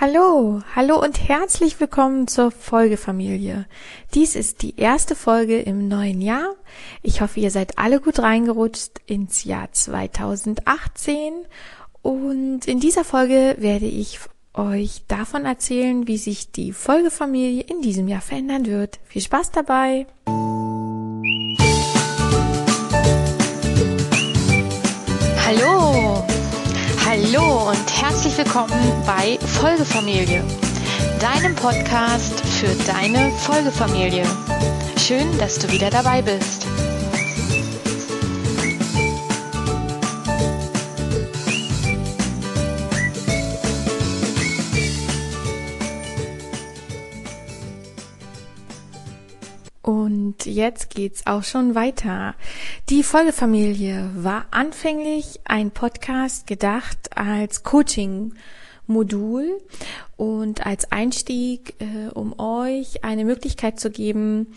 Hallo, hallo und herzlich willkommen zur Folgefamilie. Dies ist die erste Folge im neuen Jahr. Ich hoffe, ihr seid alle gut reingerutscht ins Jahr 2018 und in dieser Folge werde ich euch davon erzählen, wie sich die Folgefamilie in diesem Jahr verändern wird. Viel Spaß dabei! Herzlich willkommen bei Folgefamilie, deinem Podcast für deine Folgefamilie. Schön, dass du wieder dabei bist. Und jetzt geht's auch schon weiter. Die Folgefamilie war anfänglich ein Podcast gedacht als Coaching-Modul und als Einstieg, äh, um euch eine Möglichkeit zu geben,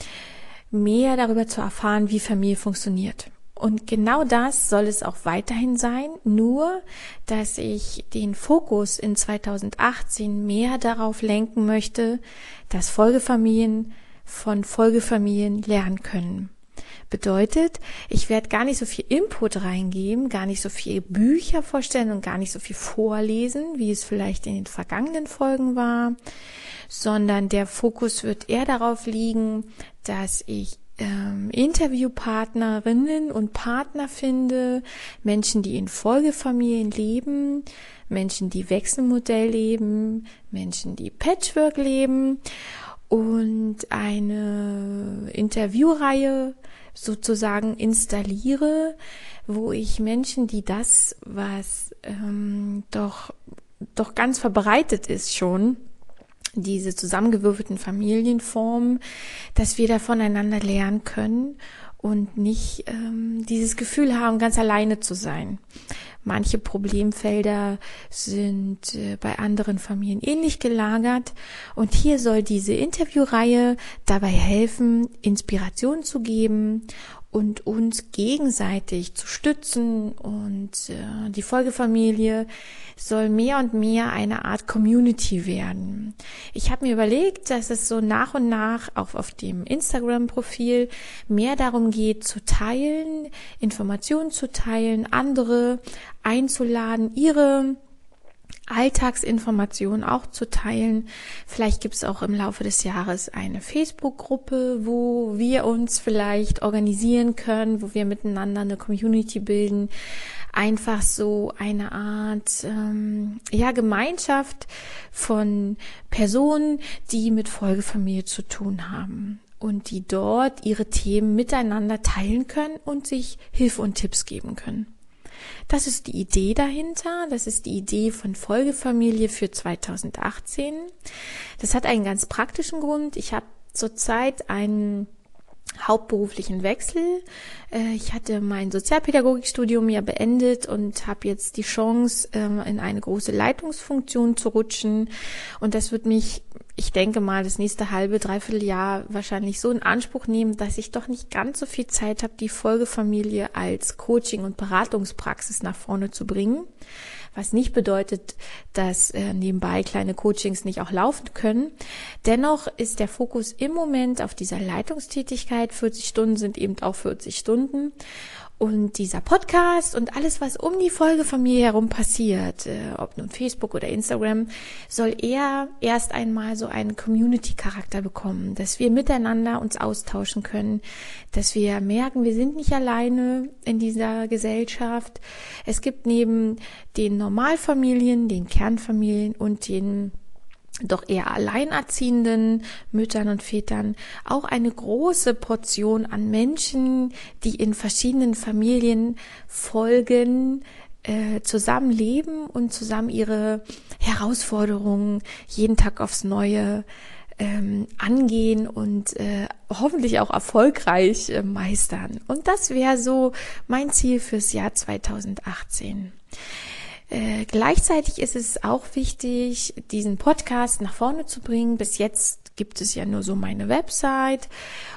mehr darüber zu erfahren, wie Familie funktioniert. Und genau das soll es auch weiterhin sein, nur dass ich den Fokus in 2018 mehr darauf lenken möchte, dass Folgefamilien von Folgefamilien lernen können. Bedeutet, ich werde gar nicht so viel Input reingeben, gar nicht so viel Bücher vorstellen und gar nicht so viel vorlesen, wie es vielleicht in den vergangenen Folgen war, sondern der Fokus wird eher darauf liegen, dass ich ähm, Interviewpartnerinnen und Partner finde, Menschen, die in Folgefamilien leben, Menschen, die Wechselmodell leben, Menschen, die Patchwork leben und eine Interviewreihe sozusagen installiere, wo ich Menschen, die das, was ähm, doch doch ganz verbreitet ist schon, diese zusammengewürfelten Familienformen, dass wir da voneinander lernen können und nicht ähm, dieses Gefühl haben, ganz alleine zu sein. Manche Problemfelder sind äh, bei anderen Familien ähnlich gelagert und hier soll diese Interviewreihe dabei helfen, Inspiration zu geben und uns gegenseitig zu stützen und äh, die Folgefamilie soll mehr und mehr eine Art Community werden. Ich habe mir überlegt, dass es so nach und nach auch auf dem Instagram-Profil mehr darum geht, zu teilen, Informationen zu teilen, andere einzuladen, ihre Alltagsinformationen auch zu teilen. Vielleicht gibt es auch im Laufe des Jahres eine Facebook-Gruppe, wo wir uns vielleicht organisieren können, wo wir miteinander eine Community bilden. Einfach so eine Art ähm, ja Gemeinschaft von Personen, die mit Folgefamilie zu tun haben und die dort ihre Themen miteinander teilen können und sich Hilfe und Tipps geben können. Das ist die Idee dahinter. Das ist die Idee von Folgefamilie für 2018. Das hat einen ganz praktischen Grund. Ich habe zurzeit einen hauptberuflichen Wechsel. Äh, ich hatte mein Sozialpädagogikstudium ja beendet und habe jetzt die Chance, ähm, in eine große Leitungsfunktion zu rutschen. Und das wird mich, ich denke mal, das nächste halbe, dreiviertel Jahr wahrscheinlich so in Anspruch nehmen, dass ich doch nicht ganz so viel Zeit habe, die Folgefamilie als Coaching- und Beratungspraxis nach vorne zu bringen was nicht bedeutet, dass äh, nebenbei kleine Coachings nicht auch laufen können. Dennoch ist der Fokus im Moment auf dieser Leitungstätigkeit. 40 Stunden sind eben auch 40 Stunden. Und dieser Podcast und alles, was um die Folgefamilie herum passiert, äh, ob nun Facebook oder Instagram, soll eher erst einmal so einen Community-Charakter bekommen, dass wir miteinander uns austauschen können, dass wir merken, wir sind nicht alleine in dieser Gesellschaft. Es gibt neben den Normalfamilien, den Kernfamilien und den doch eher alleinerziehenden Müttern und Vätern auch eine große Portion an Menschen, die in verschiedenen Familien folgen, äh, zusammenleben und zusammen ihre Herausforderungen jeden Tag aufs Neue ähm, angehen und äh, hoffentlich auch erfolgreich äh, meistern. Und das wäre so mein Ziel fürs Jahr 2018. Äh, gleichzeitig ist es auch wichtig, diesen Podcast nach vorne zu bringen. Bis jetzt gibt es ja nur so meine Website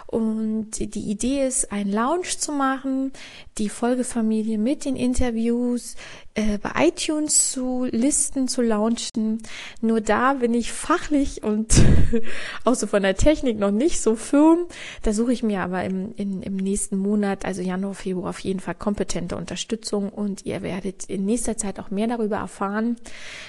Und die Idee ist, einen Lounge zu machen, die Folgefamilie mit den Interviews äh, bei iTunes zu listen, zu launchen. Nur da bin ich fachlich und auch so von der Technik noch nicht so firm. Da suche ich mir aber im, in, im nächsten Monat, also Januar, Februar, auf jeden Fall kompetente Unterstützung und ihr werdet in nächster Zeit auch mehr darüber erfahren,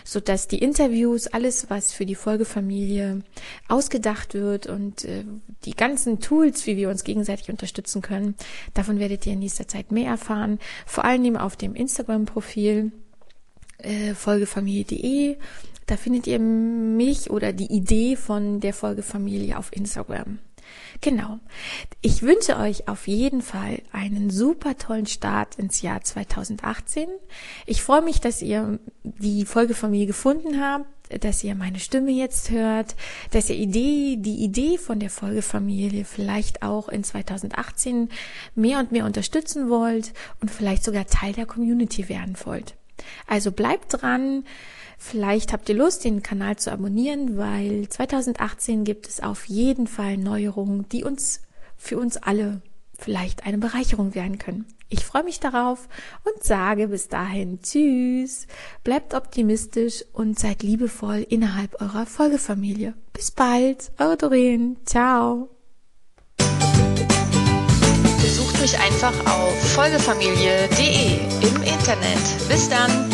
so dass die Interviews, alles was für die Folgefamilie ausgedacht wird und äh, die ganzen Tools, wie wir uns gegenseitig unterstützen können, davon werdet ihr in nächster Zeit mehr erfahren. Vor allen Dingen auf dem Instagram-Profil äh, folgefamilie.de. Da findet ihr mich oder die Idee von der Folgefamilie auf Instagram. Genau. Ich wünsche euch auf jeden Fall einen super tollen Start ins Jahr 2018. Ich freue mich, dass ihr die Folgefamilie gefunden habt, dass ihr meine Stimme jetzt hört, dass ihr Idee, die Idee von der Folgefamilie vielleicht auch in 2018 mehr und mehr unterstützen wollt und vielleicht sogar Teil der Community werden wollt. Also bleibt dran. Vielleicht habt ihr Lust, den Kanal zu abonnieren, weil 2018 gibt es auf jeden Fall Neuerungen, die uns für uns alle vielleicht eine Bereicherung werden können. Ich freue mich darauf und sage bis dahin Tschüss, bleibt optimistisch und seid liebevoll innerhalb eurer Folgefamilie. Bis bald, eure Doreen. Ciao. Besucht mich einfach auf folgefamilie.de im Internet. Bis dann.